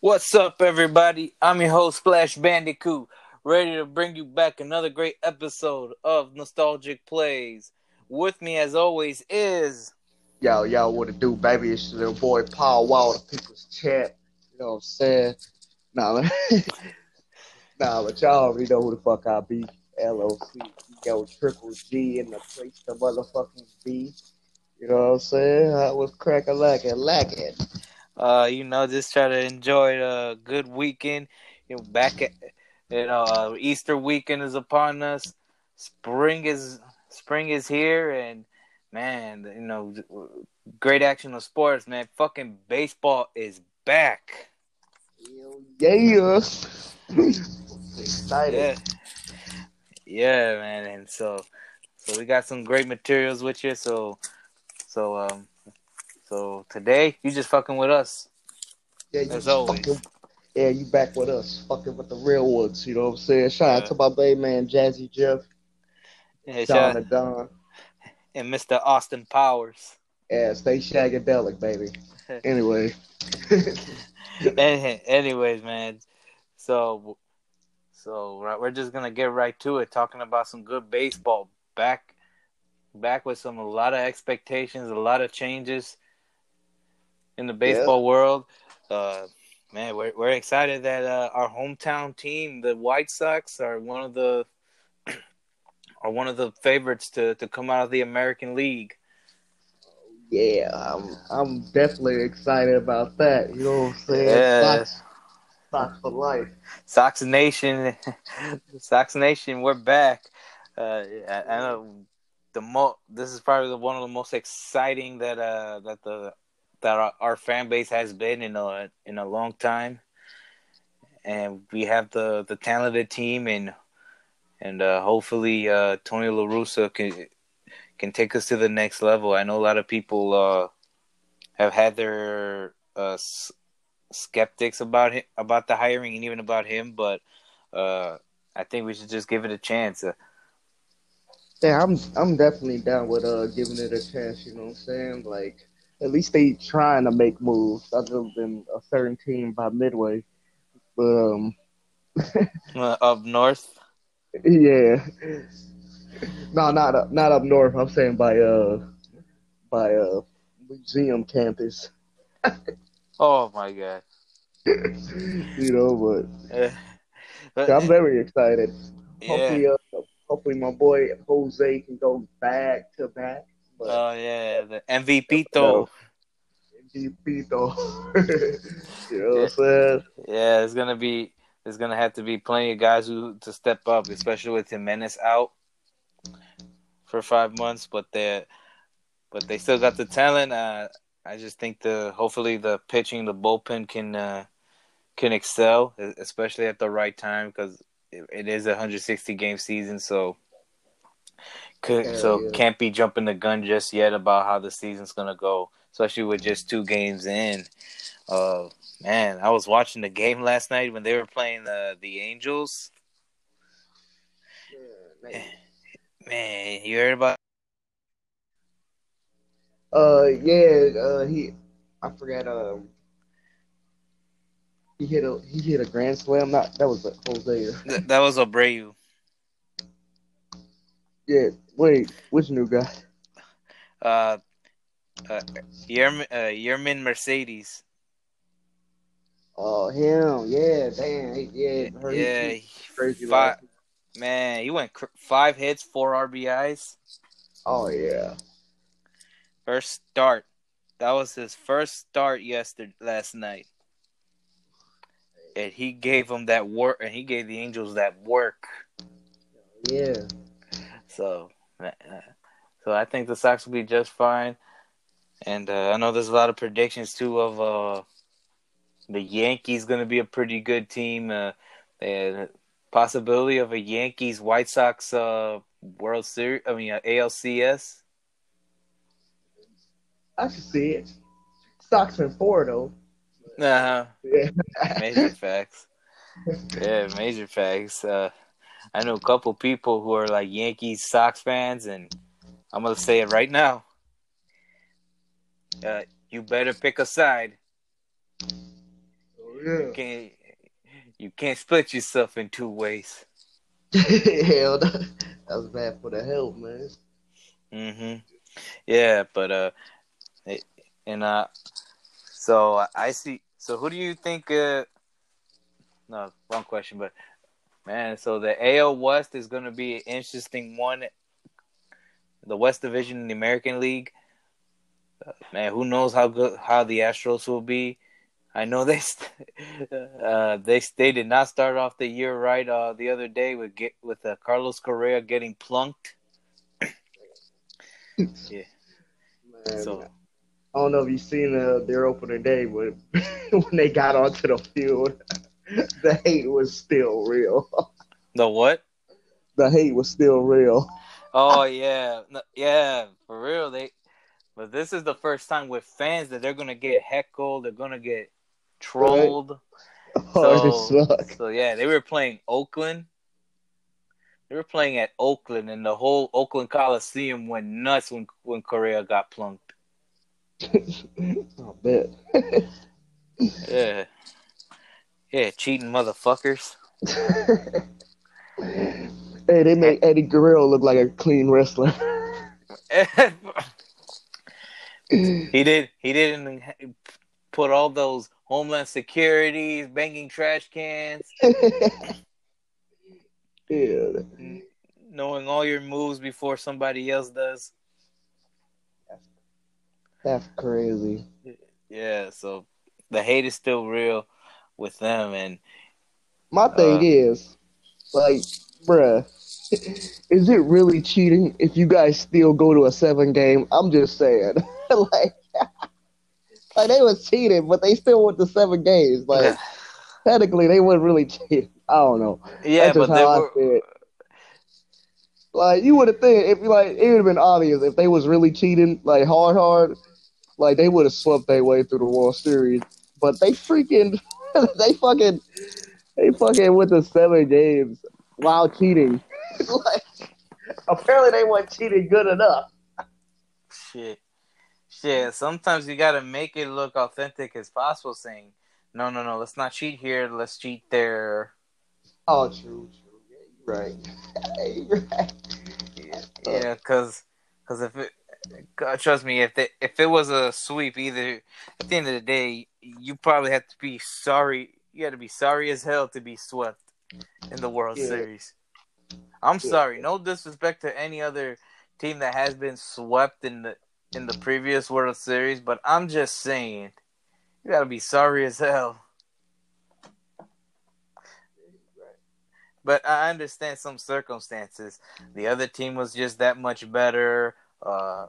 What's up, everybody? I'm your host, Splash Bandicoot, ready to bring you back another great episode of Nostalgic Plays. With me, as always, is. Yo, yo, what it do, baby? It's your little boy Paul Wall, the people's champ. You know what I'm saying? Nah, nah, but y'all already know who the fuck I be. LOC, yo, Triple G in the place, the motherfucking B. You know what I'm saying? I was cracking, lacking, lacking. Uh, you know, just try to enjoy a good weekend. You know, back at you know, uh, Easter weekend is upon us. Spring is spring is here, and man, you know, great action of sports, man. Fucking baseball is back. Yeah, excited. Yeah, yeah, man, and so so we got some great materials with you. So so um so today you just fucking with us. Yeah, you As always. fucking, yeah, you back with us, fucking with the real ones. You know what I'm saying? Shout out to my baby man, Jazzy Jeff, Yeah, John shout- and Don. and Mr. Austin Powers. Yeah, stay shagadelic, baby. Anyway, Anyways, man. So, so right, we're just gonna get right to it, talking about some good baseball. Back, back with some a lot of expectations, a lot of changes in the baseball world. Uh, man, we're we're excited that uh, our hometown team, the White Sox, are one of the are one of the favorites to to come out of the American League. yeah, I'm I'm definitely excited about that. You know what I'm saying? Yeah. Sox, Sox for life. Sox Nation, Sox Nation, we're back. Uh, I, I know the mo. This is probably the, one of the most exciting that uh that the that our, our fan base has been in a in a long time, and we have the the talented team and and uh, hopefully uh, Tony La Russa can can take us to the next level. I know a lot of people uh, have had their uh, s- skeptics about him, about the hiring and even about him, but uh, I think we should just give it a chance. Uh, Yeah, I'm I'm definitely down with giving it a chance. You know what I'm saying? Like at least they trying to make moves other than a certain team by Midway. But um, uh, up north, yeah, no, not up, not up north. I'm saying by uh by uh museum campus. oh my god! you know, but I'm very excited. yeah. Hopefully, uh, hopefully my boy Jose can go back to back. But Oh yeah, the MVP though. MVP though. you know what I'm saying? Yeah, it's gonna be. There's gonna have to be plenty of guys who to step up, especially with Jimenez out for five months. But they, but they still got the talent. Uh, I just think the hopefully the pitching, the bullpen can uh, can excel, especially at the right time because it, it is a 160 game season. So, could, Hell so yeah. can't be jumping the gun just yet about how the season's gonna go, especially with just two games in. Uh, man, I was watching the game last night when they were playing the the Angels. Man, you heard about? Uh, yeah. Uh, he, I forgot. Um, he hit a he hit a grand slam. Not that was a Jose. Th- that was Abreu. Yeah. Wait, which new guy? Uh, uh, Yermin, uh, Yermin Mercedes. Oh, him. Yeah. Damn. he- Yeah. Yeah, he crazy. five, man, he went cr- five hits, four RBIs. Oh yeah. First start. That was his first start yesterday last night. And he gave them that work, and he gave the Angels that work. Yeah. So, uh, so I think the Sox will be just fine. And uh, I know there's a lot of predictions too of uh, the Yankees going to be a pretty good team. Uh, and possibility of a Yankees White Sox uh, World Series. I mean uh, ALCS. I can see it. Sox in four though. Uh-huh. Yeah. Major facts. Yeah, major facts. I know a couple people who are like Yankees Sox fans, and I'm gonna say it right now. Uh, you better pick a side. Oh, yeah. you can't you can't split yourself in two ways. Hell, that was bad for the health, man. Mhm. Yeah, but uh, and uh, so I see. So who do you think? Uh, no, wrong question. But man, so the AL West is going to be an interesting one. The West Division in the American League. Uh, man, who knows how good how the Astros will be? I know they uh, they they did not start off the year right uh, the other day with get with uh, Carlos Correa getting plunked. yeah. Man, so I don't know if you've seen uh, their opening day, but when they got onto the field, the hate was still real. The what? The hate was still real. Oh yeah, yeah, for real. They, but this is the first time with fans that they're gonna get heckled. They're gonna get trolled. Right. Oh, so, so yeah, they were playing Oakland. They were playing at Oakland, and the whole Oakland Coliseum went nuts when when Correa got plunked. I bet. yeah. Yeah, cheating motherfuckers. hey, they made Eddie Guerrero look like a clean wrestler. he did. He didn't put all those Homeland Securities, banging trash cans. yeah. Knowing all your moves before somebody else does. That's crazy. Yeah, so the hate is still real with them and my thing uh, is like bruh is it really cheating if you guys still go to a seven game? I'm just saying. Like like they was cheating but they still went to seven games. Like technically they weren't really cheating. I don't know. Yeah but they were... like you would have think if like it would have been obvious if they was really cheating like hard hard like they would have swept their way through the world series. But they freaking they fucking they fucking went to seven games while cheating. like apparently they weren't cheating good enough. Shit. Shit. Sometimes you gotta make it look authentic as possible, saying, No, no, no, let's not cheat here, let's cheat there. Oh true, true. Yeah, you're right. right. Yeah, because cause if it God, trust me, if they, if it was a sweep, either at the end of the day, you probably have to be sorry. You had to be sorry as hell to be swept in the World yeah. Series. I'm yeah. sorry. No disrespect to any other team that has been swept in the in the previous World Series, but I'm just saying, you got to be sorry as hell. But I understand some circumstances. The other team was just that much better. Uh,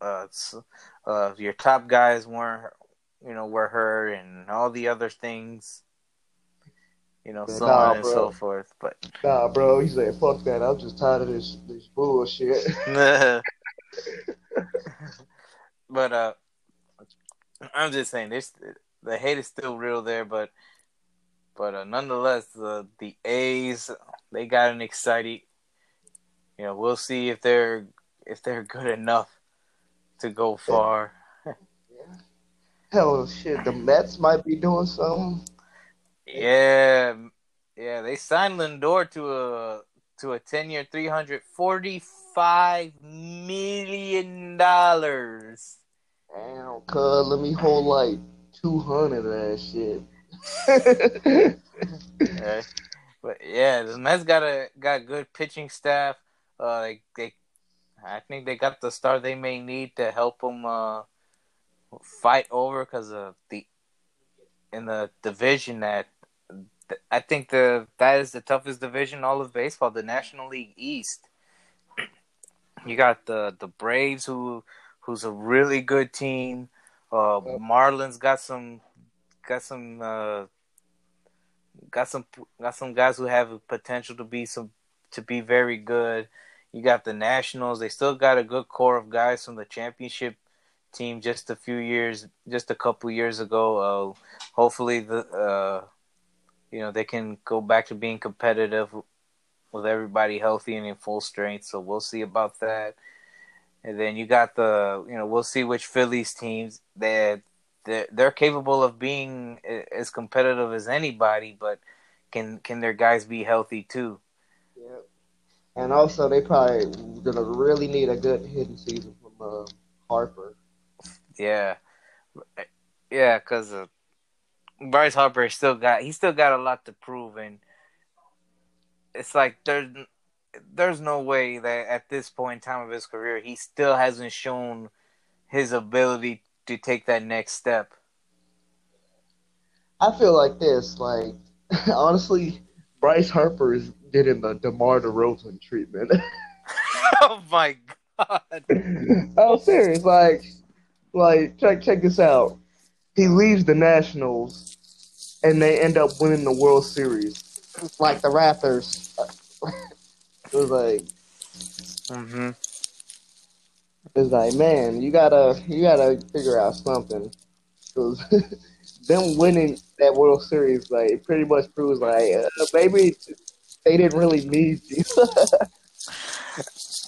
uh, uh, your top guys weren't, you know, were hurt and all the other things, you know, so nah, on bro. and so forth. But nah, bro, he's said, "Fuck that! I'm just tired of this this bullshit." but uh, I'm just saying, this the hate is still real there, but but uh, nonetheless, the the A's they got an exciting. You know, we'll see if they're if they're good enough to go far. yeah. Hell, shit, the Mets might be doing something. Yeah, yeah, they signed Lindor to a to a ten year, three hundred forty five million dollars. Damn, cuz let me hold like two hundred of that shit. okay. But yeah, the Mets got a got good pitching staff. Uh, they they I think they got the star they may need to help them uh, fight over because of the in the division that I think the that is the toughest division all of baseball, the National League East. You got the the Braves who who's a really good team. Uh, Marlins got some got some uh, got some got some guys who have potential to be some to be very good. You got the Nationals. They still got a good core of guys from the championship team just a few years, just a couple years ago. Uh, hopefully, the uh, you know they can go back to being competitive with everybody healthy and in full strength. So we'll see about that. And then you got the you know we'll see which Phillies teams they they're, they're capable of being as competitive as anybody, but can can their guys be healthy too? Yeah. And also, they probably gonna really need a good hitting season from uh, Harper. Yeah, yeah, because uh, Bryce Harper still got he still got a lot to prove, and it's like there's there's no way that at this point in time of his career he still hasn't shown his ability to take that next step. I feel like this, like honestly, Bryce Harper is getting the DeMar DeRozan treatment. oh my god! oh, serious, like, like check check this out. He leaves the Nationals, and they end up winning the World Series, like the Raptors. it was like, mm-hmm. It's like, man, you gotta you gotta figure out something. Cause them winning that World Series, like, pretty much proves like uh, maybe they didn't really need you.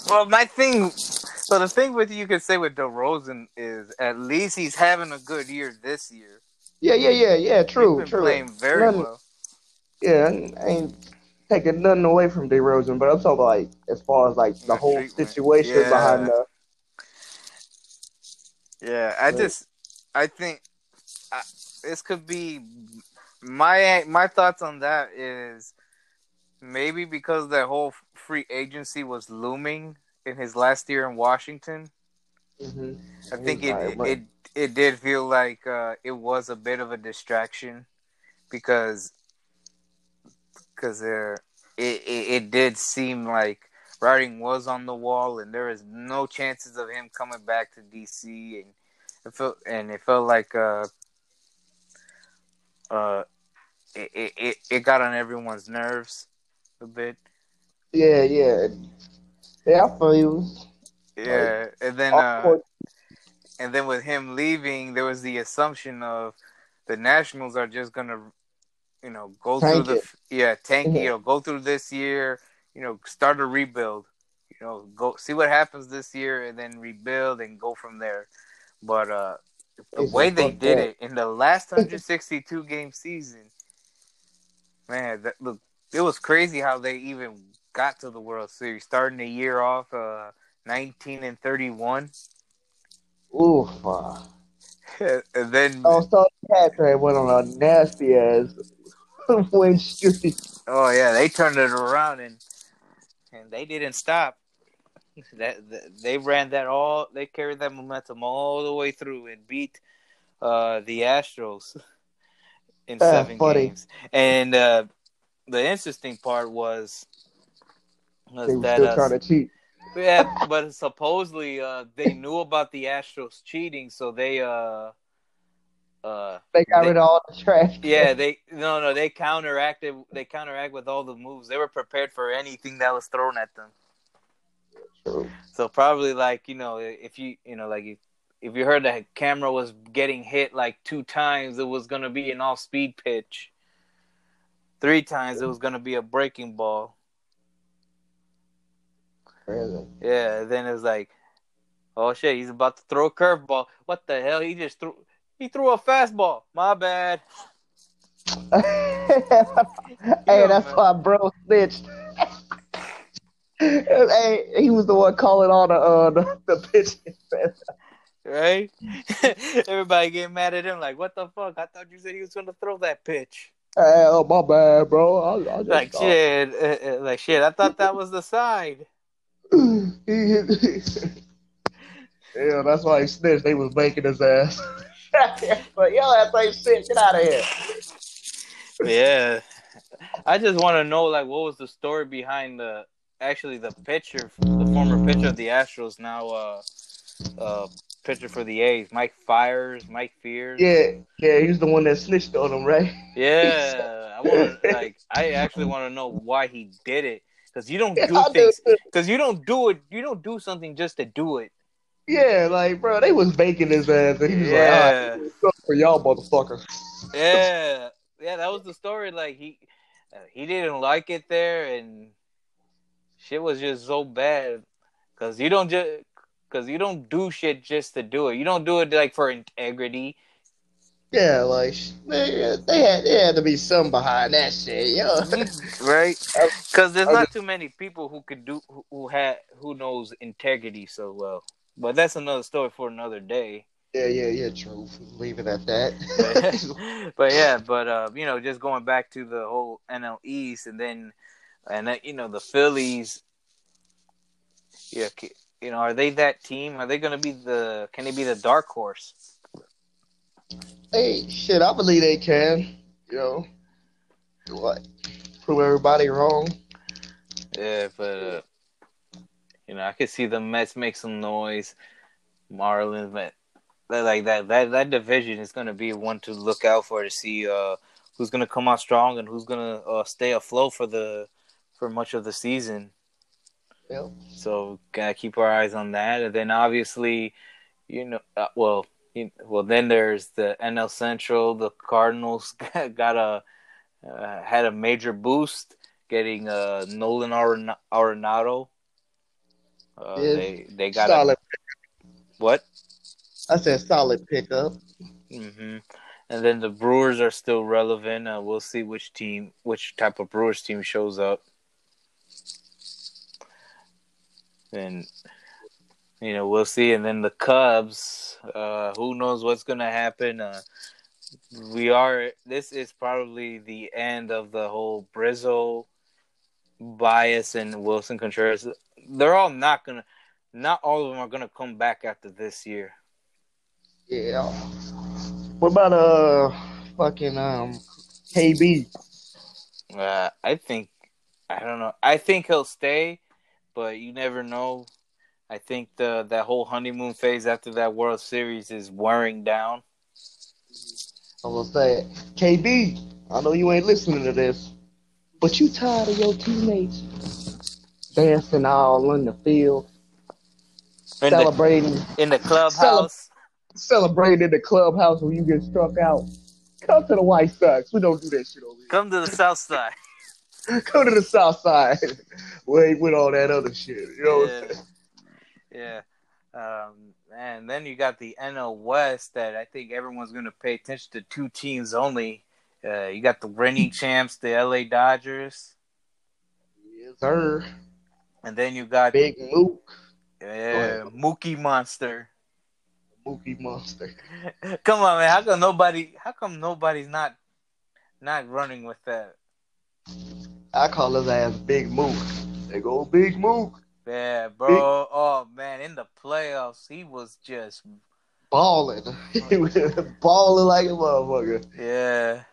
well, my thing, so the thing with you could say with DeRozan is at least he's having a good year this year. Yeah, yeah, yeah, yeah. True, true. Playing very well. Yeah, I ain't taking nothing away from DeRozan, but I'm talking like as far as like the whole situation yeah. behind the. Yeah, I just, I think, I, this could be my my thoughts on that is maybe because that whole free agency was looming in his last year in Washington. Mm-hmm. I think it, it, it it did feel like uh, it was a bit of a distraction because because there it, it, it did seem like writing was on the wall and there was no chances of him coming back to DC and it felt and it felt like uh uh it, it, it got on everyone's nerves a bit. Yeah, yeah. Yeah, I feel you. Yeah, like, and then uh, and then with him leaving, there was the assumption of the Nationals are just gonna, you know, go tank through the it. yeah tank. Mm-hmm. You know, go through this year. You know, start a rebuild. You know, go see what happens this year, and then rebuild and go from there. But uh, the it's way they did that. it in the last 162 game season, man, that, look, it was crazy how they even got to the World Series, starting the year off uh, 19 and 31. Ooh, uh, and then oh, so Patrick went on a nasty ass win streak. Oh yeah, they turned it around and and they didn't stop. That, that they ran that all. They carried that momentum all the way through and beat uh, the Astros in seven funny. games. And uh, the interesting part was, was they were that, still uh, trying to cheat. Yeah, but supposedly uh, they knew about the Astros cheating, so they uh uh they got rid of all the trash. Yeah, they no no they counteracted they counteract with all the moves. They were prepared for anything that was thrown at them. True. So probably like you know if you you know like if, if you heard that camera was getting hit like two times, it was gonna be an off speed pitch. Three times it was gonna be a breaking ball. Really? Yeah. Then it was like, oh shit, he's about to throw a curveball. What the hell? He just threw. He threw a fastball. My bad. hey, that's man. why bro snitched. hey, he was the one calling all the uh, the, the pitches. right? Everybody getting mad at him, like, "What the fuck? I thought you said he was going to throw that pitch." Hey, oh my bad, bro. I, I like shit, uh, uh, like shit. I thought that was the side. yeah, that's why he snitched. They was making his ass. but yo, that ain't shit. Get out of here. Yeah, I just want to know, like, what was the story behind the actually the pitcher, the former pitcher of the Astros, now uh, uh, pitcher for the A's, Mike Fiers, Mike Fears. Yeah, yeah, he's the one that snitched on him, right? Yeah, I want like I actually want to know why he did it because you don't do things because you don't do it. You don't do something just to do it. Yeah, like bro, they was baking his ass, and he was yeah. like, right, "For y'all, motherfuckers." Yeah, yeah, that was the story. Like he, uh, he didn't like it there, and shit was just so bad because you don't just because you don't do shit just to do it. You don't do it like for integrity. Yeah, like they, they had they had to be some behind that shit, yo. right? Because there's not too many people who could do who, who had who knows integrity so well. But that's another story for another day. Yeah, yeah, yeah. True. Leave it at that. but, yeah, but uh, you know, just going back to the whole NL East, and then and then, you know the Phillies. Yeah, you know, are they that team? Are they going to be the? Can they be the dark horse? Hey, shit! I believe they can. You know, what? Prove everybody wrong. Yeah, but uh, you know, I could see the Mets make some noise. Marlins, but like that that that division is going to be one to look out for to see uh, who's going to come out strong and who's going to uh, stay afloat for the for much of the season. Yep. So gotta keep our eyes on that, and then obviously, you know, uh, well, you, well, then there's the NL Central. The Cardinals got a uh, had a major boost getting uh, Nolan Arenado. Uh, yeah, they they got solid. A, what? I said solid pickup. Mm-hmm. And then the Brewers are still relevant. Uh, we'll see which team, which type of Brewers team shows up. And you know we'll see. And then the Cubs, uh, who knows what's gonna happen? Uh, we are. This is probably the end of the whole Rizzo Baez and Willson Contreras. They're all not gonna. Not all of them are gonna come back after this year. Yeah. What about uh fucking um KB? Uh, I think I don't know. I think he'll stay, but you never know. I think the that whole honeymoon phase after that World Series is wearing down. I will say, KB, I know you ain't listening to this, but you tired of your teammates dancing all in the field, in celebrating the, in the clubhouse, celebrating in the clubhouse when you get struck out. Come to the White Sox. We don't do that shit over here. Come to the South Side. Come to the South Side. Wait with all that other shit. You know yeah. Yeah. Um, and then you got the NL West that I think everyone's going to pay attention to two teams only. Uh, you got the reigning champs, the LA Dodgers. Yes, sir. And then you got Big Mook. Yeah, Mookie Monster. Mookie Monster. come on, man. How come nobody? How come nobody's not not running with that? I call his ass Big Mook. They go Big Mook. Yeah, bro. Big... Oh man, in the playoffs, he was just balling. he was balling like a motherfucker. Yeah.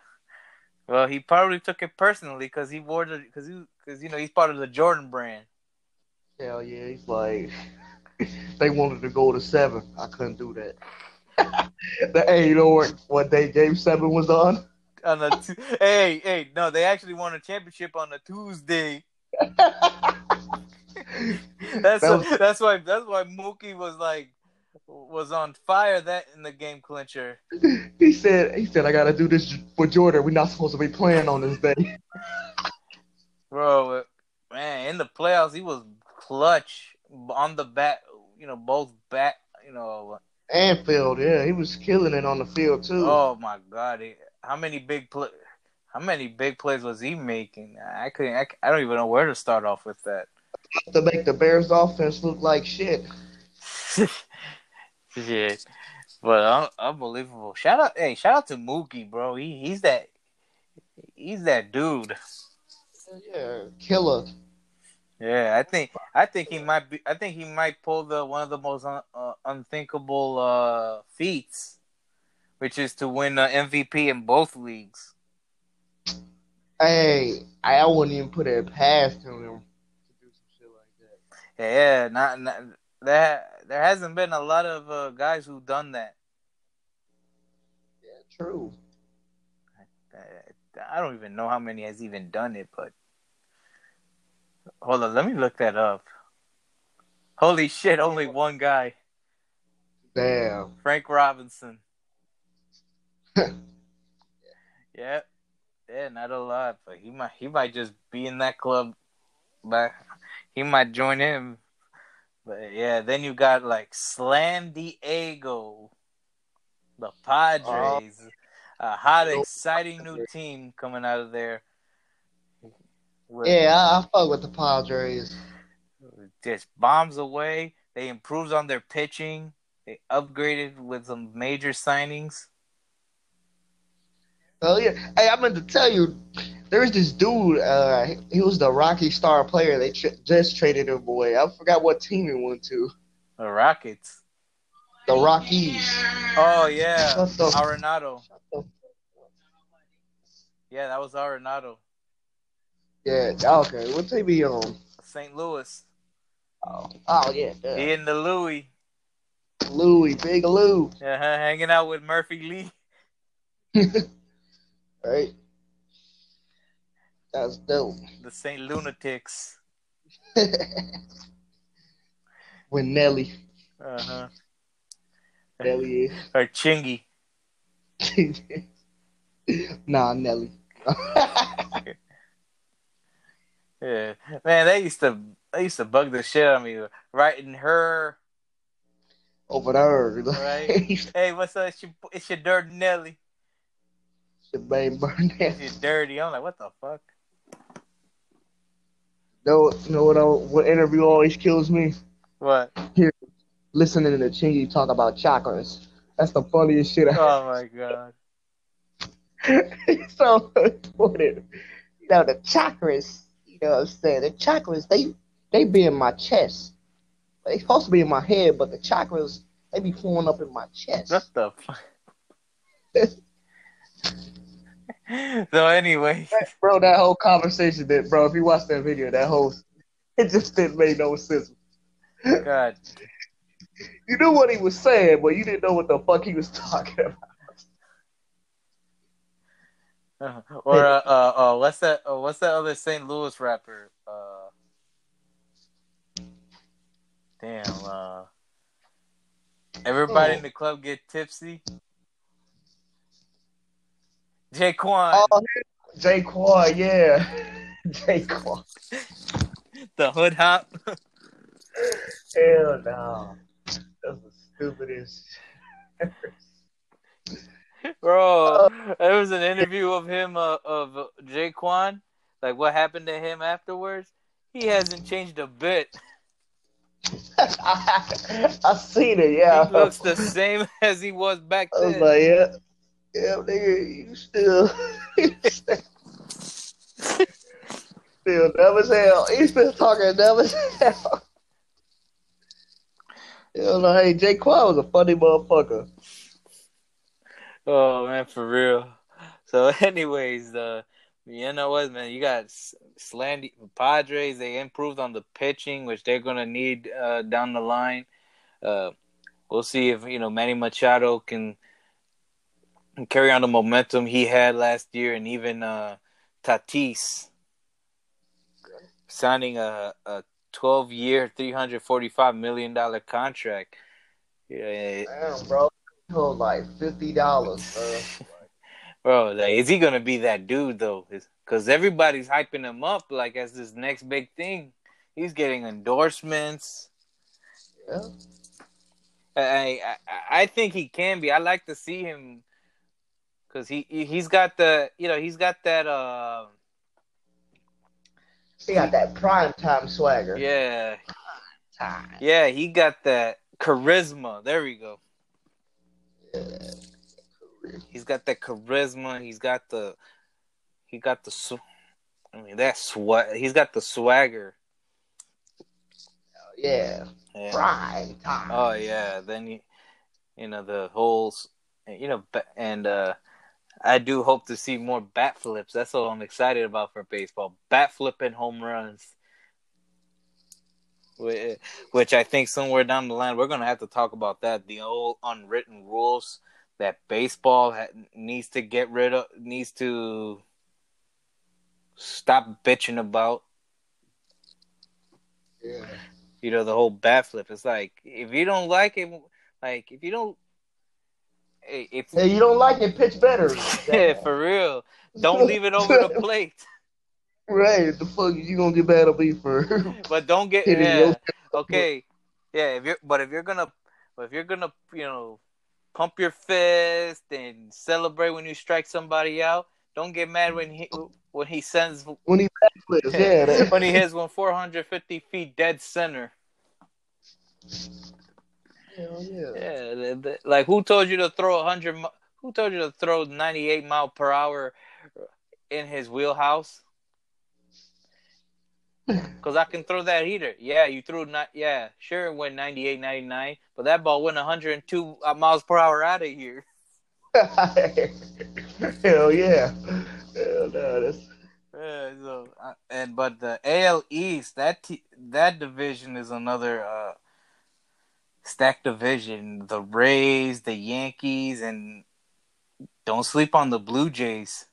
Well, he probably took it personally because he wore the because he because you know he's part of the Jordan brand. Hell yeah, he's like they wanted to go to seven. I couldn't do that. the, hey, you know what? What day Game Seven was on? On the t- hey, hey, no, they actually won a championship on a Tuesday. that's that was, a, that's why that's why Mookie was like was on fire that in the game clincher. He said he said I gotta do this for Jordan. We're not supposed to be playing on this day. Bro, man, in the playoffs he was clutch on the bat. You know, both bat. You know, and field. Yeah, he was killing it on the field too. Oh my god, how many big play? How many big plays was he making? I couldn't. I, I don't even know where to start off with that. To make the Bears' offense look like shit. shit, but uh, unbelievable. Shout out, hey, shout out to Mookie, bro. He he's that he's that dude. Yeah, killer. Yeah, I think I think he might be. I think he might pull the one of the most un, uh, unthinkable uh, feats, which is to win the MVP in both leagues. Hey, I wouldn't even put it past him to do some shit like that. Yeah, not, not that. There hasn't been a lot of uh, guys who've done that. Yeah, true. I, I don't even know how many has even done it, but Hold on, let me look that up. Holy shit, only one guy. Damn. Frank Robinson. Yeah. Yeah, not a lot, but he might he might just be in that club but he might join him. But yeah, then you got like Slam Diego, the Padres. Oh. a hot, exciting new team coming out of there. With- Yeah, I, I fuck with the Padres. just bombs away. They improved on their pitching. They upgraded with some major signings. Oh yeah. Hey, I meant to tell you, there's this dude. Uh, he, he was the Rocky Star player. They tr- just traded him away. I forgot what team he went to. The Rockets. The Rockies. Oh yeah, the- Arenado. Yeah, that was Arenado. Yeah. Okay. What team he be on? St. Louis. Oh, oh yeah. He yeah. in the Louis. Louis, Big Lou. Uh-huh, hanging out with Murphy Lee. right. That's dope. The St. Lunatics. With Nelly. Uh-huh. Nelly Or Chingy. is. nah, Nelly. Yeah. Man, they used to they used to bug the shit out of me. Writing her Over there. Right. Hey, what's up? It's your, it's your dirty Nelly. Jermaine Burnett. It's your dirty. I'm like, what the fuck? No, you know what, I, what interview always kills me? What? Listening to the Chingy talk about chakras. That's the funniest shit. I Oh my god. it's so important. You know, the chakras, you know what I'm saying? The chakras, they they be in my chest. They supposed to be in my head, but the chakras, they be flowing up in my chest. What the fuck? so anyway, bro, that whole conversation that bro, if you watch that video, that whole it just didn't make no sense. God. You knew what he was saying, but you didn't know what the fuck he was talking about. Uh, Or uh, uh, uh, what's that? Uh, what's that other St. Louis rapper? Uh, damn. Uh, everybody in the club get tipsy. J-Kwon, Oh, J-Kwon, yeah. J-Kwon. the hood hop. Hell no. That's the stupidest. Bro, there was an interview of him uh, of J-Kwon. Like what happened to him afterwards? He hasn't changed a bit. I, I seen it, yeah. He looks the same as he was back I was then. like, yeah, yeah, nigga, you still, still dumb as hell. You still talking dumb as hell. You know, hey, J-Kwon was a funny motherfucker. Oh man, for real. So, anyways, uh, you know what, man? You got Slandy Padres. They improved on the pitching, which they're gonna need uh, down the line. Uh, we'll see if you know Manny Machado can carry on the momentum he had last year, and even uh, Tatis signing a a twelve year, three hundred forty five million dollar contract. Yeah, Damn, bro. It like fifty dollars, bro. Bro, like, is he gonna be that dude though? Because everybody's hyping him up like as this next big thing. He's getting endorsements. Yeah. I I, I think he can be. I like to see him because he he's got the you know he's got that uh He got that prime time swagger. yeah Time. yeah he got that charisma. There we go. Yeah. He's got that charisma. He's got the he got the sw- I mean that swag. He's got the swagger. Yeah. Yeah. Prime time. Oh yeah, then you, you know the whole, you know, and uh, I do hope to see more bat flips. That's all I'm excited about for baseball: bat flipping home runs. Which I think somewhere down the line we're gonna have to talk about that. The old unwritten rules that baseball needs to get rid of, needs to stop bitching about. Yeah. You know, the whole bat flip. It's like if you don't like it, like if you don't, hey, if Hey, you don't like it, pitch better. yeah, for real, don't leave it over the plate. Right, the fuck you gonna get mad at me for? But don't get yeah, okay, yeah. If you're but if you're gonna, but if you're gonna, you know, pump your fist and celebrate when you strike somebody out. Don't get mad when he when he sends when he backflips. Yeah, that- when he hits one 450 feet dead center. Hell yeah. Yeah, the- the- like who told you to throw 100? Who told you to throw 98 mile per hour in his wheelhouse? Because I can throw that heater. Yeah, you threw not. Yeah, sure, it went 98, 99, but that ball went 102 miles per hour out of here. Hell yeah. Hell no, that's Yeah, so, uh, and but the AL East, that t- that division is another uh, stacked division. The Rays, the Yankees, and don't sleep on the Blue Jays.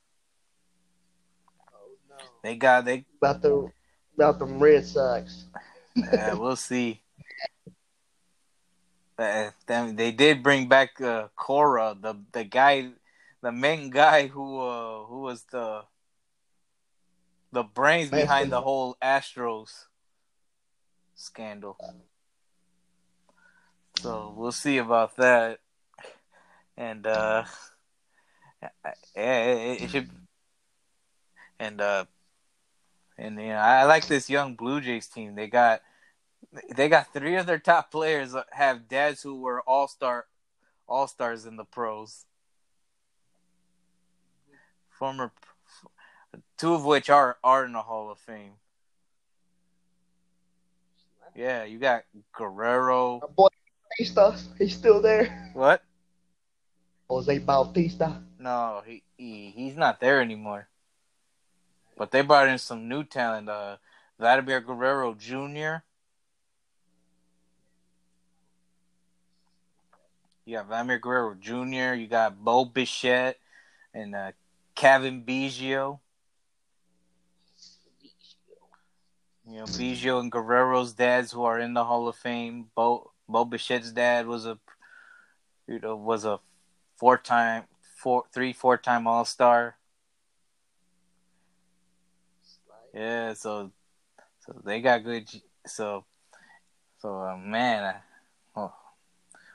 They got they. about the about them Red Sox. Yeah, we'll see. Uh, them- they did bring back uh, Cora, the the guy, the main guy who uh, who was the the brains behind the whole Astros scandal. So we'll see about that. And uh, yeah, it, it should. And uh, and you know, I like this young Blue Jays team. They got they got three of their top players have dads who were all star all stars in the pros. Former two of which are are in the Hall of Fame. Yeah, you got Guerrero. Boy Bautista, he's still there. What? Jose Bautista. No, he, he he's not there anymore. But they brought in some new talent. Uh, Vladimir Guerrero Jr. You got Vladimir Guerrero Jr. You got Bo Bichette and uh, Cavan Biggio. You know, Biggio and Guerrero's dads who are in the Hall of Fame. Bo Bo Bichette's dad was a you know was a four time four three four time All Star. Yeah, so so they got good. So so uh, man, I, oh,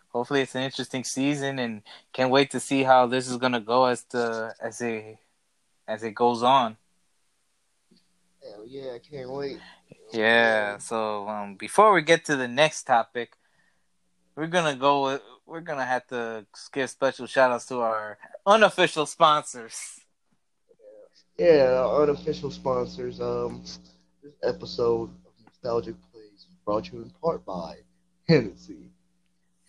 hopefully it's an interesting season, and can't wait to see how this is gonna go as the as it as it goes on. Hell yeah, I can't wait. Yeah. So um, before we get to the next topic, we're gonna go. With, we're gonna have to give special shout outs to our unofficial sponsors. Yeah, our unofficial sponsors. Um, this episode of Nostalgic Plays brought to you in part by Hennessy.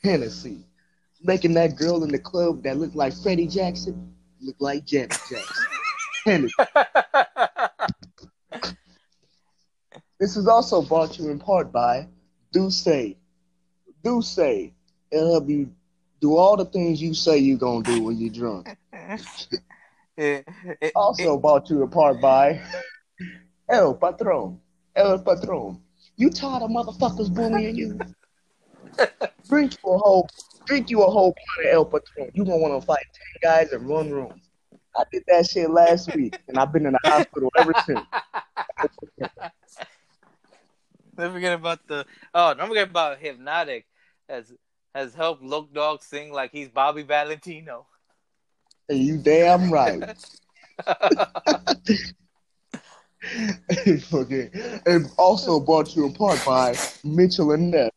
Hennessy, making that girl in the club that looked like Freddie Jackson look like Janet Jackson. Hennessy. This is also brought to you in part by D'ussé. D'ussé. It'll help you do all the things you say you're gonna do when you're drunk. It- it- Also brought to you in part by El Patron. El Patron. You tired of motherfuckers bullying you? drink you a whole drink you a whole pint of El Patron. You gonna wanna fight ten guys in one room. I did that shit last week and I've been in the hospital ever since. Don't forget about the oh, don't forget about Hpnotiq has has helped Loke Dog sing like he's Bobby Valentino. Hey, you damn right. okay. And also brought to you in part by Mitchell and Ness.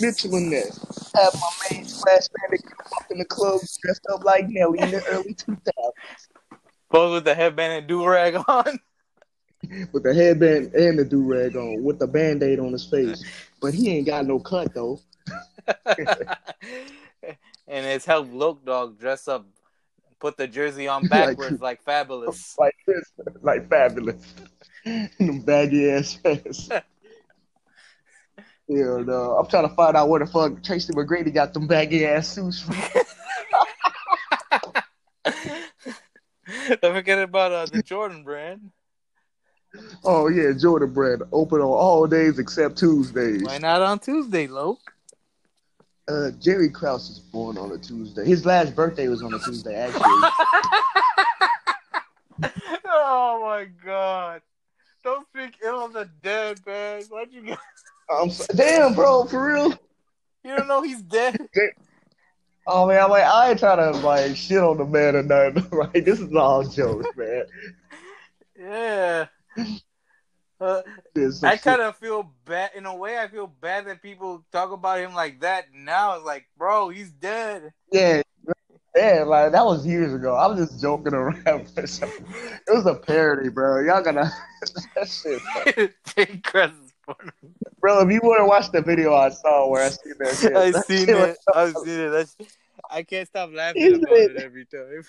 Mitchell and Ness. Have my main Splash Bandit up in the club dressed up like Nelly in the early 2000s Both with the headband and do rag on. with the headband and the do rag on with the band aid on his face. But he ain't got no cut though. And it's helped Loke Dog dress up, put the jersey on backwards like Fabolous. Like this, like Fabolous. Baggy ass pants. Yeah, no. I'm trying to find out where the fuck Tracy McGrady got them baggy ass suits from. Don't forget about uh, the Jordan brand. Oh yeah, Jordan Brand open on all days except Tuesdays. Why not on Tuesday, Loke? Uh, Jerry Krause is born on a Tuesday. His last birthday was on a Tuesday, actually. oh my god. Don't speak ill of the dead, man. Why'd you get... Damn, bro, for real. You don't know he's dead? Oh man, I'm like I ain't trying to like shit on the man or nothing. Right? This is all jokes, man. Yeah. Uh, This I kind of feel bad in a way. I feel bad that people talk about him like that now. It's like, bro, he's dead. yeah, yeah, like that was years ago. I was just joking around. it was a parody, bro. Y'all that shit, Jake Crest bro. If you want to watch the video I saw where I seen that shit, I've that seen it. I've seen it. That's, I can't stop laughing about lit. it every time.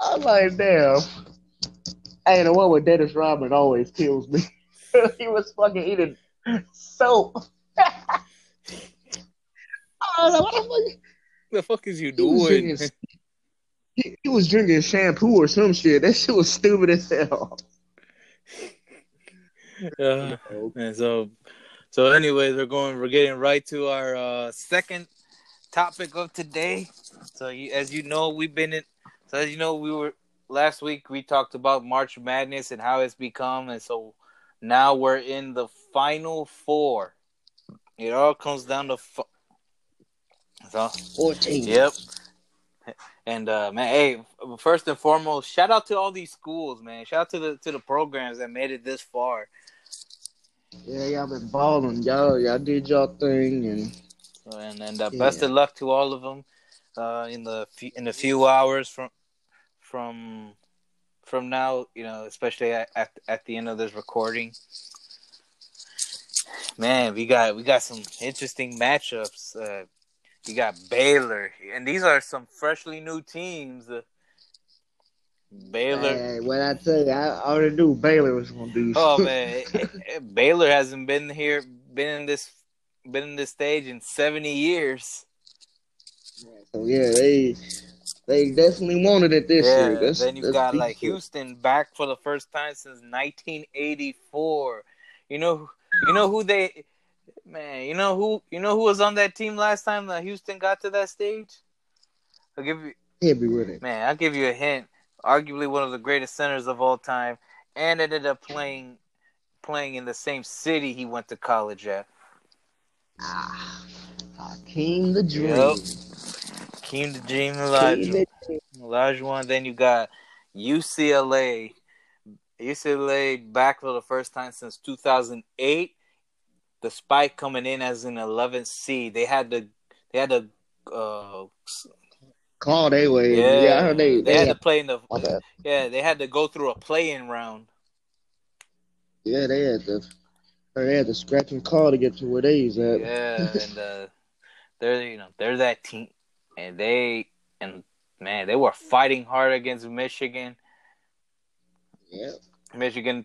I'm like, damn. Hey, the one with Dennis Rodman always kills me. he was fucking eating soap. I was like, what the fuck? the fuck is you He was, doing? drinking, he, he was drinking shampoo or some shit. That shit was stupid as hell. Uh, and so, so anyways, we're going. We're getting right to our uh, second topic of today. So, you, as you know, we've been in. So, as you know, we were last week. We talked about March Madness and how it's become, and so now we're in the final four. It all comes down to. So, 14. Yep. And uh man, hey, first and foremost, shout out to all these schools, man. Shout out to the to the programs that made it this far. Yeah, y'all been balling. Y'all, y'all did y'all thing, and And and uh, best of luck to all of them uh in the in a few hours from from from now, you know, especially at at, at the end of this recording. Man, we got we got some interesting matchups. Uh you got Baylor, and these are some freshly new teams. Uh, Baylor, hey, what I tell you, I already knew Baylor was gonna do. Oh man, Baylor hasn't been here, been in this, been in this stage in seventy years. so yeah, they they definitely wanted it this yeah. year. That's, then you got like. Houston back for the first time since nineteen eighty four. You know, you know who they, man. You know who, you know who was on that team last time that Houston got to that stage. I'll give you, He'll be with it. man. I'll give you a hint. Arguably one of the greatest centers of all time, and ended up playing, playing in the same city he went to college at. Ah, Hakeem the Dream. Yep. Keem the Dream Hakeem Elijah. the Dream. Elijah Then you got UCLA. UCLA back for the first time since 2008. The spike coming in as an 11th seed, they had to they had to uh, Call they way. yeah, Yeah, I heard they. they had to play in the yeah they had to go through a play-in round. Yeah, they had to. They had to scratch and call to get to where they's at. Yeah, and uh, they're you know they're that team, and they and man they were fighting hard against Michigan. yeah. Michigan,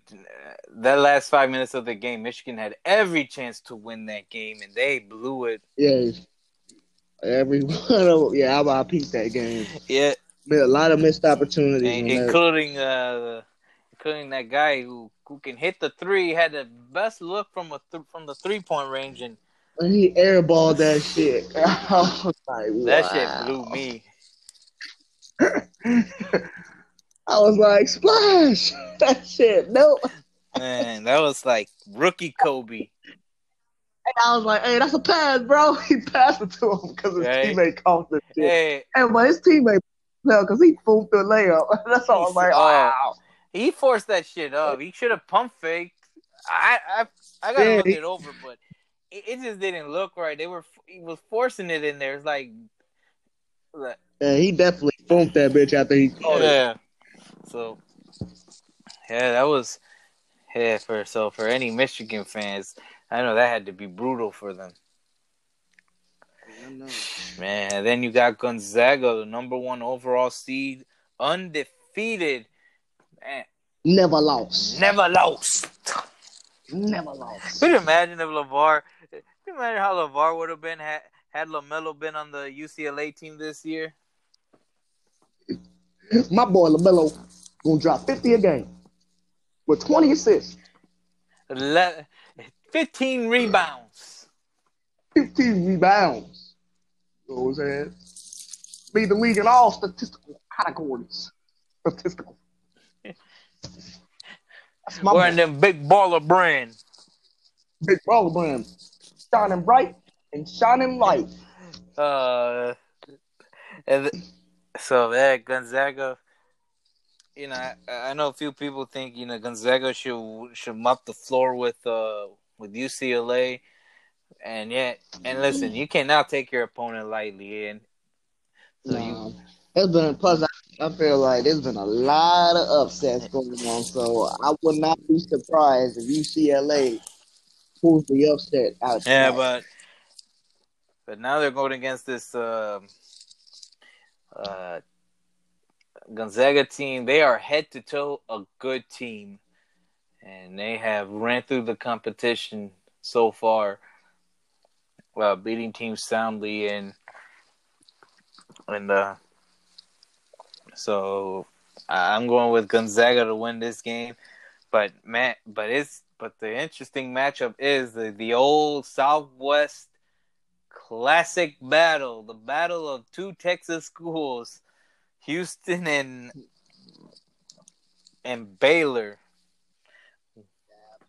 that last five minutes of the game, Michigan had every chance to win that game, and they blew it. Yeah. Every one of them. Yeah, I, I peeped that game. Yeah, a lot of missed opportunities. and including uh, including that guy who who can hit the three, had the best look from a th- from the three point range, and And he airballed that shit. I like, that shit blew me. I was like, splash! that shit, no. Man, that was like rookie Kobe. And I was like, hey, that's a pass, bro. He passed it to him because his Right. teammate caught the shit. Hey, And but his teammate, no, because he fooled the layup. That's all. I'm like, Oh. wow. he forced that shit up. He should have pump faked. I I I gotta Yeah, look he- it over, but it, it just didn't look right. They were he was forcing it in there. It's like, like Yeah, he definitely funked that bitch after he oh, caught it. yeah. So yeah, that was yeah for so for any Michigan fans, I know that had to be brutal for them. Man, then you got Gonzaga, the number one overall seed, undefeated. Man, Never lost. never lost. Never lost. Could you imagine if LaVar? You imagine how LaVar would have been had had LaMelo been on the UCLA team this year? My boy LaMelo gonna drop 50 a game with 20 assists, Ele- Fifteen rebounds. 15 rebounds. You know what I'm saying? Lead the league in all statistical categories. Statistical. Wearing boy. them big baller brand. big baller brand. Shining bright and shining light. Uh, And th- so yeah, Gonzaga. You know, I, I know a few people think you know Gonzaga should should mop the floor with uh with UCLA, and yet and listen, you cannot take your opponent lightly, and so you No. It's been plus I, I feel like there's been a lot of upsets going on, so I would not be surprised if UCLA pulls the upset out. Yeah, but but now they're going against this um uh, Gonzaga team. They are head to toe a good team, and they have ran through the competition so far, well, beating teams soundly and and uh, so I'm going with Gonzaga to win this game. But man, but it's but the interesting matchup is the the old Southwest classic battle, the battle of two Texas schools, Houston and and Baylor.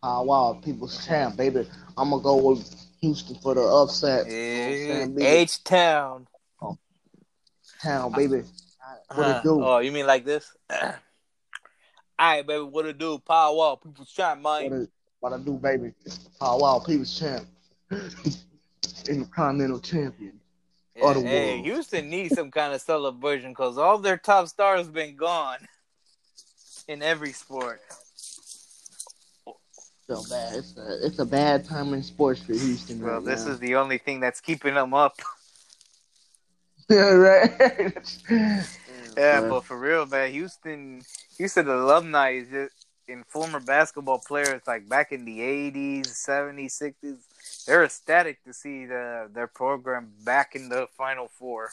Ah, wow, people's champ, baby. I'm gonna go with Houston for the upset. You know what I'm saying, baby? H Town. town, baby. What it do? Oh, you mean like this? All right, baby. What it do? Power up, people's champ, man. What I do, baby? Ah, wow, people's champ. Intercontinental champion. Yeah, hey, world. Houston needs some kind of celebration because all their top stars been gone in every sport. So bad. It's a it's a bad time in sports for Houston. Well, right this now. is the only thing that's keeping them up. yeah, right. Yeah, but for real, man, Houston, Houston alumni is just in former basketball players like back in the '80s, '70s, '60s. They're ecstatic to see the their program back in the Final Four.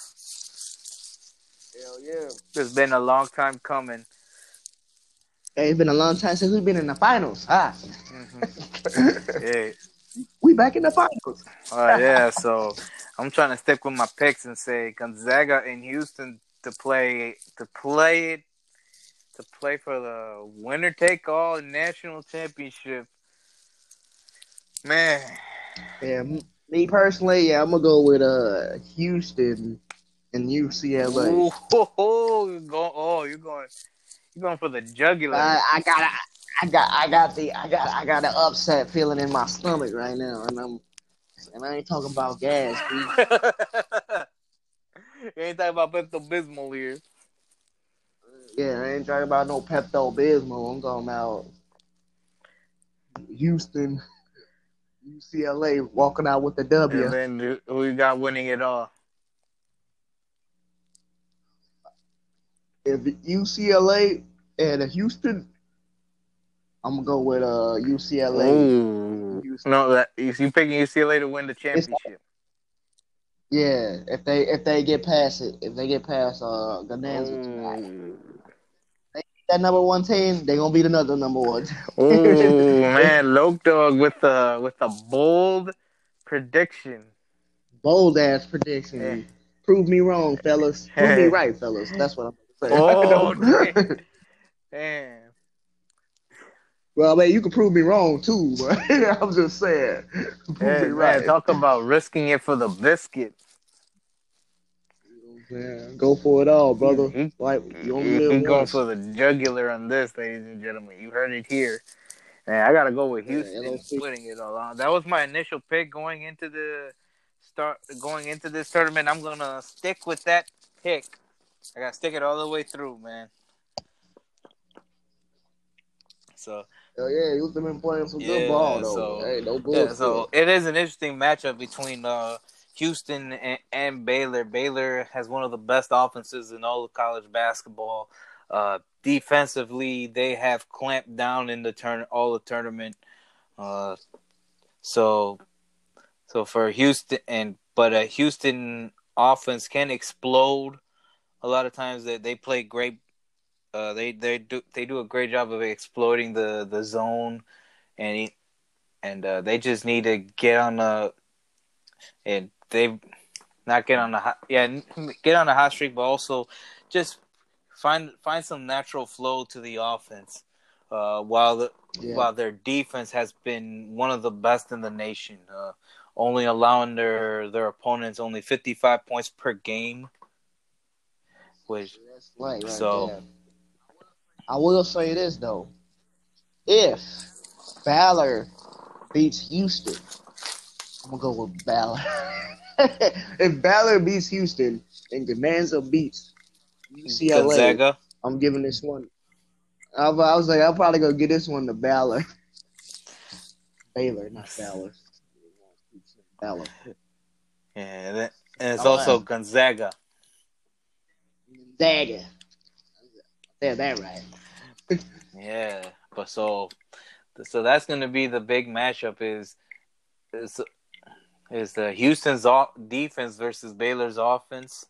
Hell yeah. It's been a long time coming. Hey, it's been a long time since we've been in the finals. Ah. Mhm. Yeah, we back in the finals. uh, yeah. So I'm trying to stick with my picks and say Gonzaga and Houston to play to play it to play for the winner take all national championship. Man, Yeah, me personally, yeah, I'm gonna go with uh Houston and UCLA. Ooh, ho, ho, you're going, oh, you're going, you're going for the jugular. I, I got I got I got the I got I got an upset feeling in my stomach right now, and I'm and I ain't talking about gas, you ain't talking about Pepto Bismol here. Yeah, I ain't talking about no Pepto Bismol. I'm talking about Houston, UCLA walking out with the W. And then who you got winning it all? If UCLA and Houston, I'm gonna go with uh UCLA. Ooh. No, that you you picking UCLA to win the championship. Yeah, if they if they get past it, if they get past uh Gonzaga tonight, that number one team, they're gonna beat another number one. Ooh man, Loke Dog with the with a bold prediction. Bold ass prediction. Yeah. Prove me wrong, fellas. Prove me right, fellas. That's what I'm saying. Oh, damn. Damn. well, man, you can prove me wrong too, I'm just saying. Prove Hey, me man, right. talk about risking it for the biscuit. Yeah, go for it all, brother. He- Like you only live he going for the jugular on this, ladies and gentlemen. You heard it here. Man, I gotta go with Houston LOC. putting it all on. That was my initial pick going into the start going into this tournament. I'm gonna stick with that pick. I gotta stick it all the way through, man. So Hell yeah, you been playing some good ball though. so- hey, no bullshit. yeah, so it is an interesting matchup between uh, Houston and, and Baylor. Baylor has one of the best offenses in all of college basketball. Uh, defensively, they have clamped down in the turn all the tournament. Uh, so, so for Houston and but a Houston offense can explode. A lot of times they they play great. Uh, they they do they do a great job of exploiting the the zone, and and uh, they just need to get on the and they not get on the hot, yeah get on a hot streak, but also just find find some natural flow to the offense. Uh, while the Yeah. while their defense has been one of the best in the nation, uh, only allowing their their opponents only fifty five points per game. which right So- there. I will say this though. If Valor beats Houston, I'm gonna go with Valor. if Valor beats Houston and Gonzaga beats UCLA, Gonzaga. I'm giving this one. I, I was like, I'll probably go get this one to Valor. Baylor, not Valor. Valor. Yeah, and, and it's Oh, also yeah. Gonzaga. Gonzaga. Yeah, that right. Yeah, but so so that's going to be the big matchup is is is the Houston's o- defense versus Baylor's offense.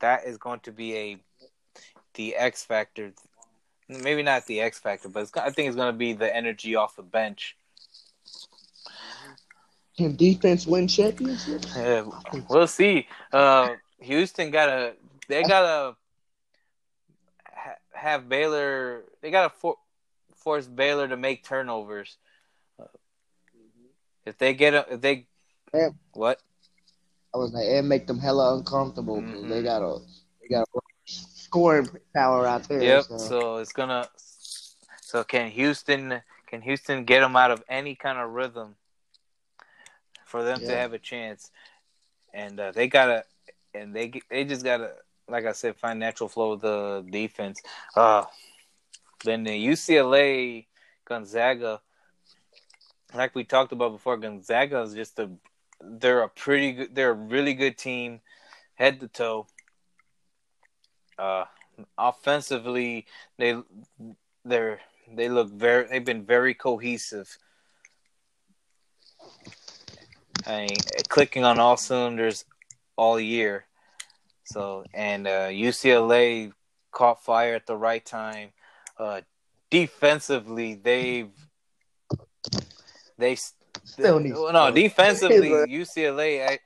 That is going to be a the X factor. Maybe not the X factor, but it's, I think it's going to be the energy off the bench. Can defense win championships? Yeah, we'll see. Uh, Houston got to they got to ha- have Baylor. They got to for- force Baylor to make turnovers. If they get a, if they Yeah. what I was like, and make them hella uncomfortable Mhm. they got a they got a scoring power out there. Yep. so. So it's gonna. So can Houston? Can Houston get them out of any kind of rhythm for them to have a chance? And uh, they gotta, and they they just gotta, like I said, find natural flow of the defense. Uh then the UCLA Gonzaga, like we talked about before, Gonzaga is just a. They're a pretty good. They're a really good team, head to toe. Uh, offensively, they they're they look very they've been very cohesive. I mean, clicking on all cylinders all year. So and uh, UCLA caught fire at the right time. Uh, defensively, they've they Still needs no defensively UCLA I-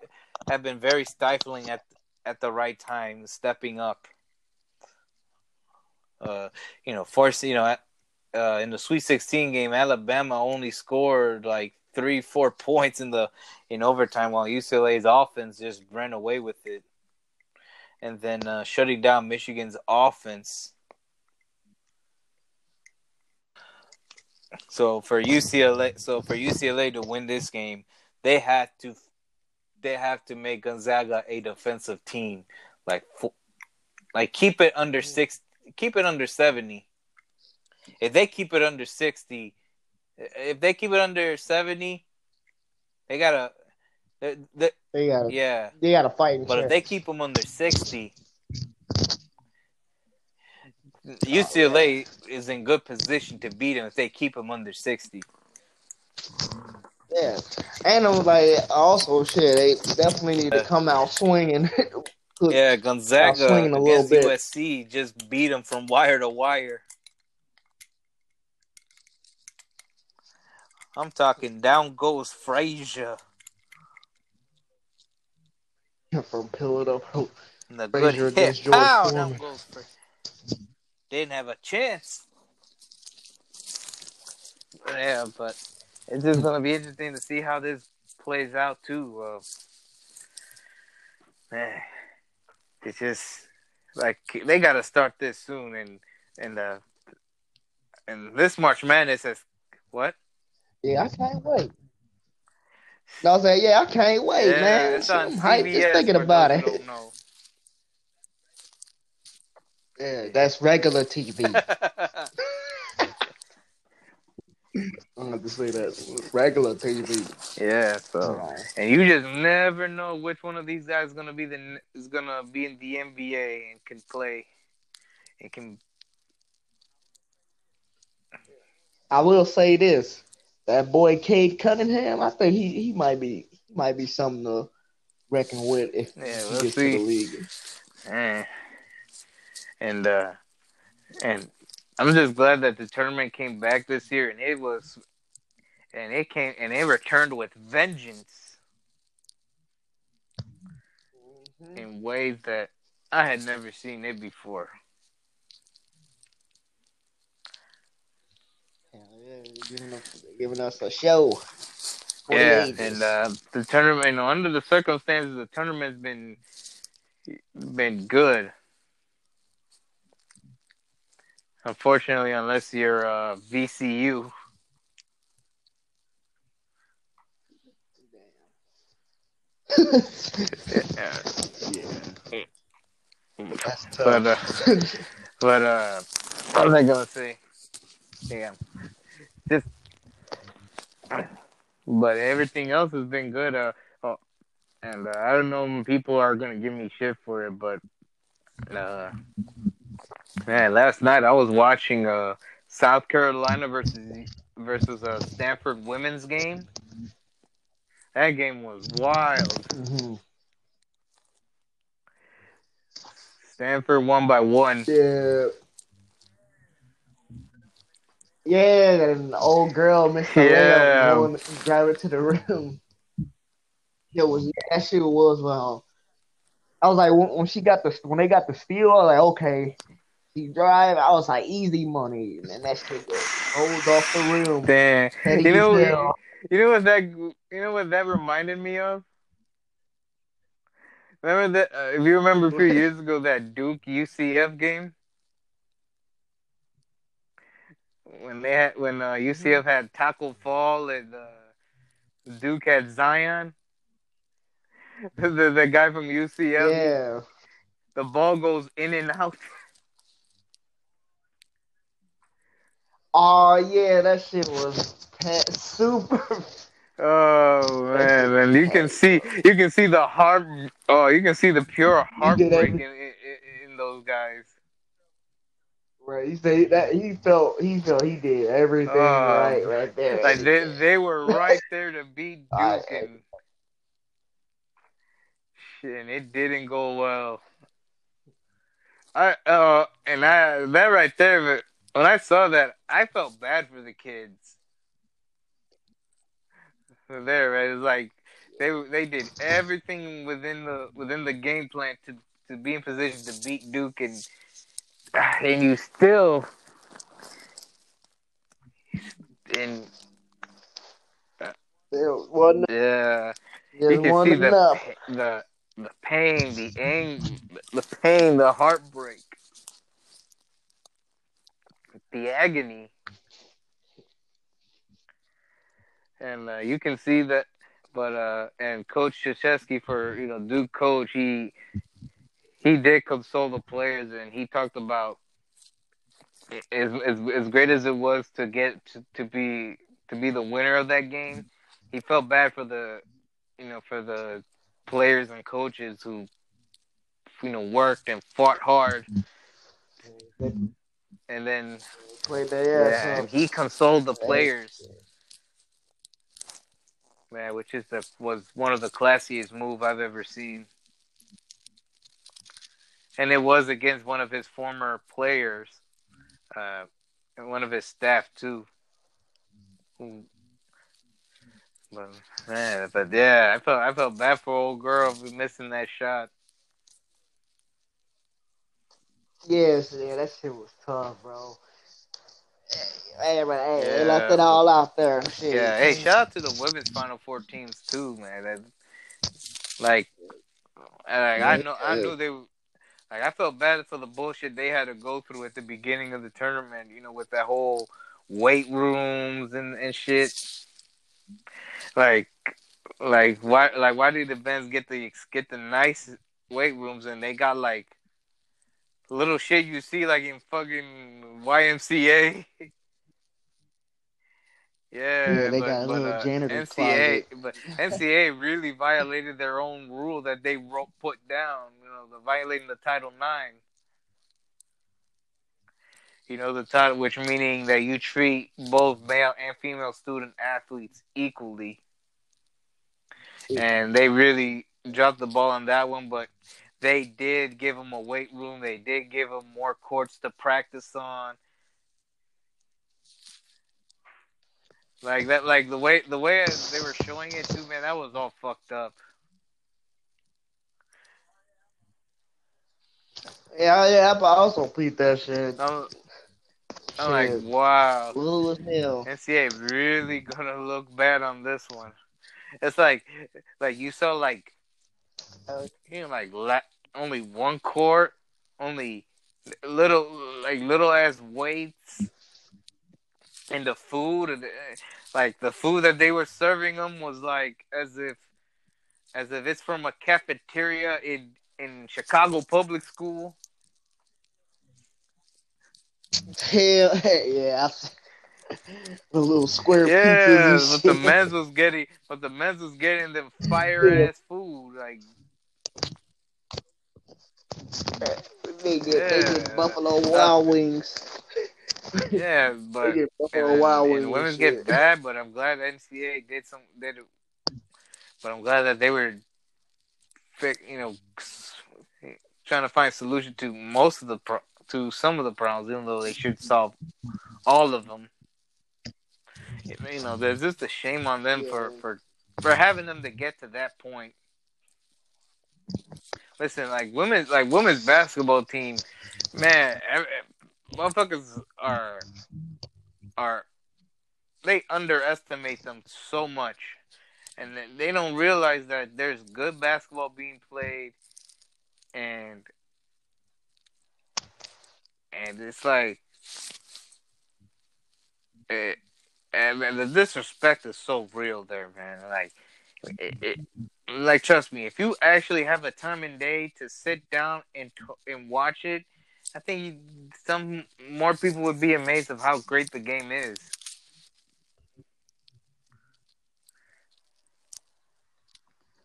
have been very stifling at at the right time, stepping up. Uh, you know, force you know, uh, in the Sweet 16 game, Alabama only scored like three, four points in the in overtime, while UCLA's offense just ran away with it, and then uh, shutting down Michigan's offense. So for UCLA, so for UCLA to win this game, they have to they have to make Gonzaga a defensive team, like like keep it under mm. six, keep it under seventy. If they keep it under sixty, if they keep it under seventy, they gotta, they, they, They got yeah. they got to fight. But if they keep them under 60, UCLA is in good position to beat them if they keep them under 60. yeah, and I'm like also shit, they definitely need to come out swinging. Yeah, Gonzaga swinging a little against bit. USC just beat them from wire to wire. I'm talking down goes Frazier. From pillar to the Frazier good hit. against George Pow! Down goes Fra- Didn't have a chance. Yeah, but it's just gonna be interesting to see how this plays out too. Uh, man, it's just like they got to start this soon, and and uh, and this March Madness is what? Yeah, I can't wait. No, I was like, yeah, I can't wait, Yeah, man. it's on I'm hyped just thinking about it. who don't know. Yeah, that's regular TV. I'm going to say that regular TV. yeah, so. Right. And you just never know which one of these guys is gonna be the is gonna be in the NBA and can play and can. I will say this: that boy Cade Cunningham, I think he, he might be he might be something to reckon with if Yeah, he we'll gets see. to the league. And uh, and I'm just glad that the tournament came back this year, and it was, and it came and it returned with vengeance in ways that I had never seen it before. Yeah, giving us, giving us a show. Yeah, and uh, the tournament, under the circumstances, the tournament's been been good. Unfortunately, unless you're uh, VCU. yeah. yeah. But uh, but uh, what was I gonna say? Yeah, just. But everything else has been good. Uh, oh, and uh, I don't know when people are gonna give me shit for it, but uh, man, last night I was watching uh South Carolina versus versus a Stanford women's game. That game was wild. hmm Stanford won by one. Yeah. Yeah, and the old girl missed the Yeah. layup, going drive it to the rim. It was that shit was well. I was like when, when she got the when they got the steal, I was like, okay, she drive. I was like, easy money, and that shit just rolled off the rim. Damn. You know, hell. you know what that you know what that reminded me of? Remember that? Uh, if you remember a few years ago, that Duke UCF game when they had when uh, UCF had Taco Fall and uh, Duke had Zion. the the guy from UCF, Yeah. the ball goes in and out. Oh yeah, that shit was super. Oh man, and you can see you can see the heart. Oh, you can see the pure heartbreak in, in, in, those guys. Right, he said that he felt he felt he did everything Oh. right right there. Like they they were right there to beat Duke, I- and shit, and it didn't go well. I uh, and I that right there. When I saw that, I felt bad for the kids. There, right? It's like they they did everything within the within the game plan to to be in position to beat Duke, and and you still and There wasn't uh, yeah. you can see the, the the pain, the anger, the pain, the heartbreak, the agony, and uh, you can see that. But uh, and Coach Krzyzewski for you know Duke coach, he he did console the players, and he talked about as as, as great as it was to get to, to be to be the winner of that game. He felt bad for the you know for the players and coaches who you know worked and fought hard They and then played their yeah, ass and he consoled the players. man which is the was one of the classiest move I've ever seen. And it was against one of his former players uh and one of his staff too. Who but man, but yeah, I felt I felt bad for old girl for missing that shot. Yes, yeah, that shit was tough, bro. Hey, but hey, they Yeah. left it all out there. Shit. Yeah, hey, shout out to the women's Final Four teams too, man. That, like, like I know, I knew they. Like, I felt bad for the bullshit they had to go through at the beginning of the tournament. You know, with that whole weight rooms and and shit. Like, like why, like why did the Benz get the get the nice weight rooms and they got like little shit you see like in fucking YMCA. Yeah, Yeah, they but, got a but, little uh, janitor NCAA, but NCAA really violated their own rule that they wrote put down. You know, the violating the Title Nine. You know the title, which meaning that you treat both male and female student athletes equally, and they really dropped the ball on that one. But they did give him a weight room. They did give him more courts to practice on. Like that, like the way the way they were showing it too, man. That was all fucked up. Yeah, yeah, I also peeped that shit. I'm, I'm like, wow, Blue as hell. NCAA really gonna look bad on this one. It's like, like you saw like, Uh, you know, like only one court, only little like little ass weights, and the food, and like the food that they were serving them was like as if, as if it's from a cafeteria in in Chicago public school. Hell yeah. The little square Yeah, but the men's was getting, but the men's was getting them fire ass food. Like, They get, they get Buffalo Wild Wings. yeah, They but get Buffalo and, Wild Wings. and women's get shit. bad. But I'm glad NCAA did some. Did, but I'm glad that they were, you know, trying to find a solution to most of the pro- to some of the problems, even though they should solve all of them. You know, there's just a shame on them for for for having them to get to that point. Listen, like women's like women's basketball team, man, ev- motherfuckers are are they underestimate them so much, and they- don't realize that there's good basketball being played, and and it's like, it, and, and the disrespect is so real there, man. Like, it, like trust me, if you actually have a time and day to sit down and and watch it, I think you, some more people would be amazed of how great the game is.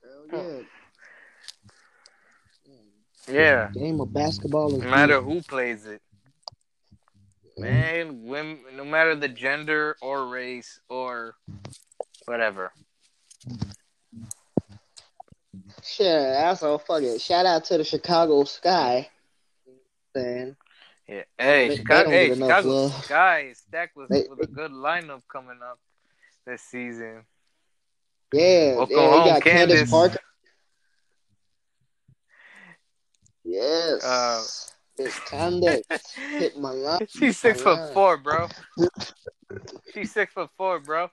Hell yeah. Yeah, Game of basketball is no matter who plays it, man, women, no matter the gender or race or whatever. Shit, also fuck it. Shout out to the Chicago Sky. Man, Yeah, hey, They- Chicago, hey, Chicago. Sky is stacked with, They- with a good lineup coming up this season. yeah, Welcome yeah, home, got Candace Candace. Parker. Yes. Uh, it's Candace. Hit my line. She's six my foot line. four, bro. She's six foot four, bro.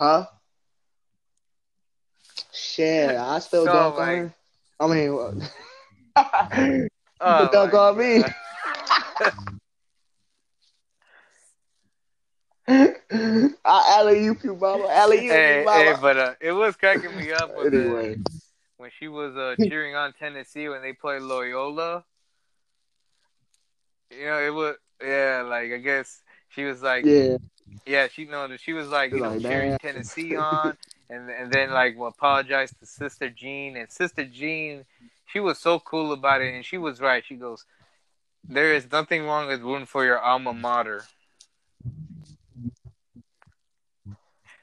Huh? Shit, I still So, dunk like- on her. I mean, what? Oh, dunk on me. I alley you, you mama. Alley you, Hey, mama. hey, but uh, it was cracking me up when, anyway, uh, when she was uh, cheering on Tennessee when they played Loyola. You know, it was yeah, like I guess she was like yeah, Yeah, she know that she was like you know Like, cheering. Tennessee on, and and then like well, apologized to Sister Jean, and Sister Jean, she was so cool about it, and she was right. She goes, "There is nothing wrong with rooting for your alma mater."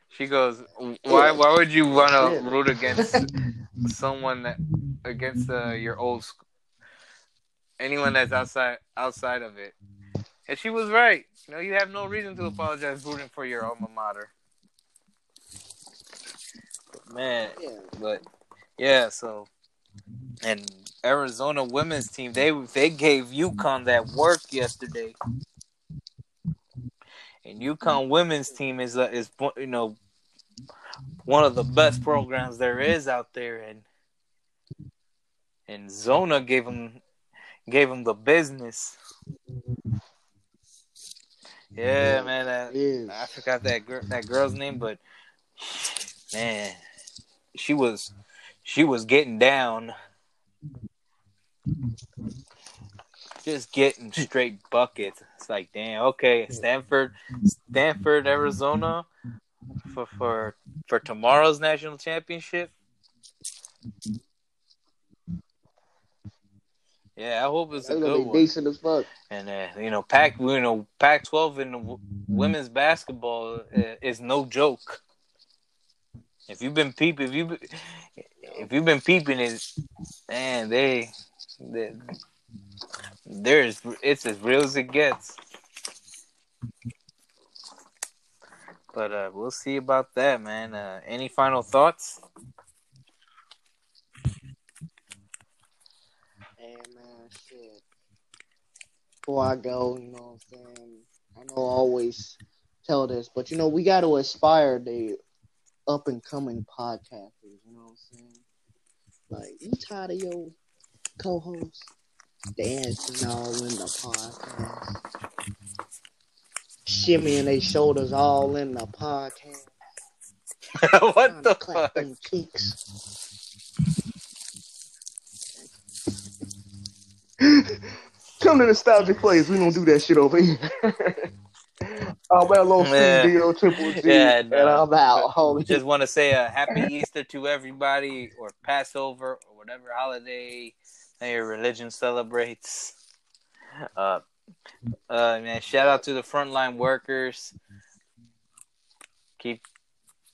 She goes, "Why? Why would you want to root against someone that against uh, your old school, anyone that's outside outside of it?" And she was right. You know, you have no reason to apologize rooting for your alma mater. Man, yeah. but yeah, so and Arizona women's team they they gave UConn that work yesterday. And UConn women's team is uh, is you know one of the best programs there is out there, and and Zona gave them gave them the business. Yeah, man, that, I forgot that girl that girl's name, but man, she was she was getting down, just getting straight buckets. It's like, damn, okay, Stanford, Stanford, Arizona, for for for tomorrow's national championship. Yeah, I hope it's a good be one. decent as fuck. And uh, you know, Pac, you know, Pac-12 in w- women's basketball uh, is no joke. If you've been peeping, if you if you've been peeping, it, man, they, they there's it's as real as it gets. But uh, we'll see about that, man. Uh, any final thoughts? Hey man, shit. Before I go, you know what I'm saying? I know I always tell this, but you know, we got to aspire the up and coming podcasters, you know what I'm saying? Like, you tired of your co-hosts dancing all in the podcast, shimmying their shoulders all in the podcast. what the clap fuck? them cheeks. Come to nostalgic place. We don't do that shit over here. I'm LOC Yeah. DO Triple G, Yeah, and. I'm out, homie. Just want to say a happy Easter to everybody, or Passover, or whatever holiday your religion celebrates. Uh, uh, man, shout out to the frontline workers. Keep,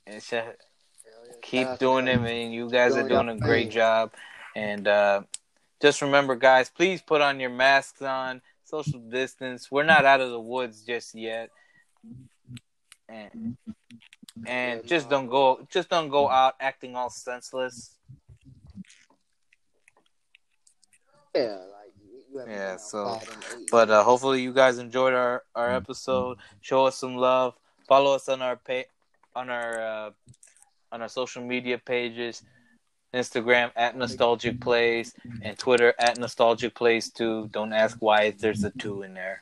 and sh- keep doing it, man. You guys are doing a great job. And uh, just remember, guys, please put on your masks on, social distance. We're not out of the woods just yet. And and just don't go just don't go out acting all senseless. Yeah, like Yeah, so- outside in eight But uh, hopefully you guys enjoyed our, our episode. Show us some love. Follow us on our pay on our uh, on our social media pages. Instagram at Nostalgic Plays and Twitter at Nostalgic Plays too. Don't ask why there's a two in there.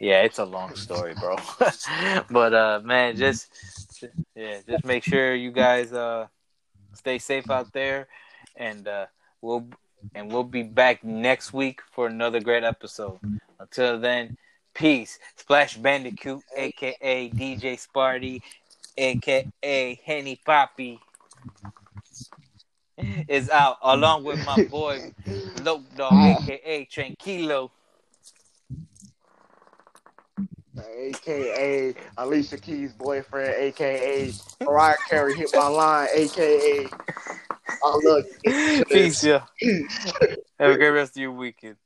Yeah, it's a long story, bro. but uh man, just yeah, just make sure you guys uh stay safe out there and uh we'll and we'll be back next week for another great episode. Until then, peace. Splash Bandicoot, aka DJ Sparty, aka Henny Poppy, is out along with my boy Lope Dog, aka Tranquilo. AKA Alicia Keys' boyfriend, AKA Mariah Carey hit my line, AKA I love you. Peace, yeah. Have a great rest of your weekend.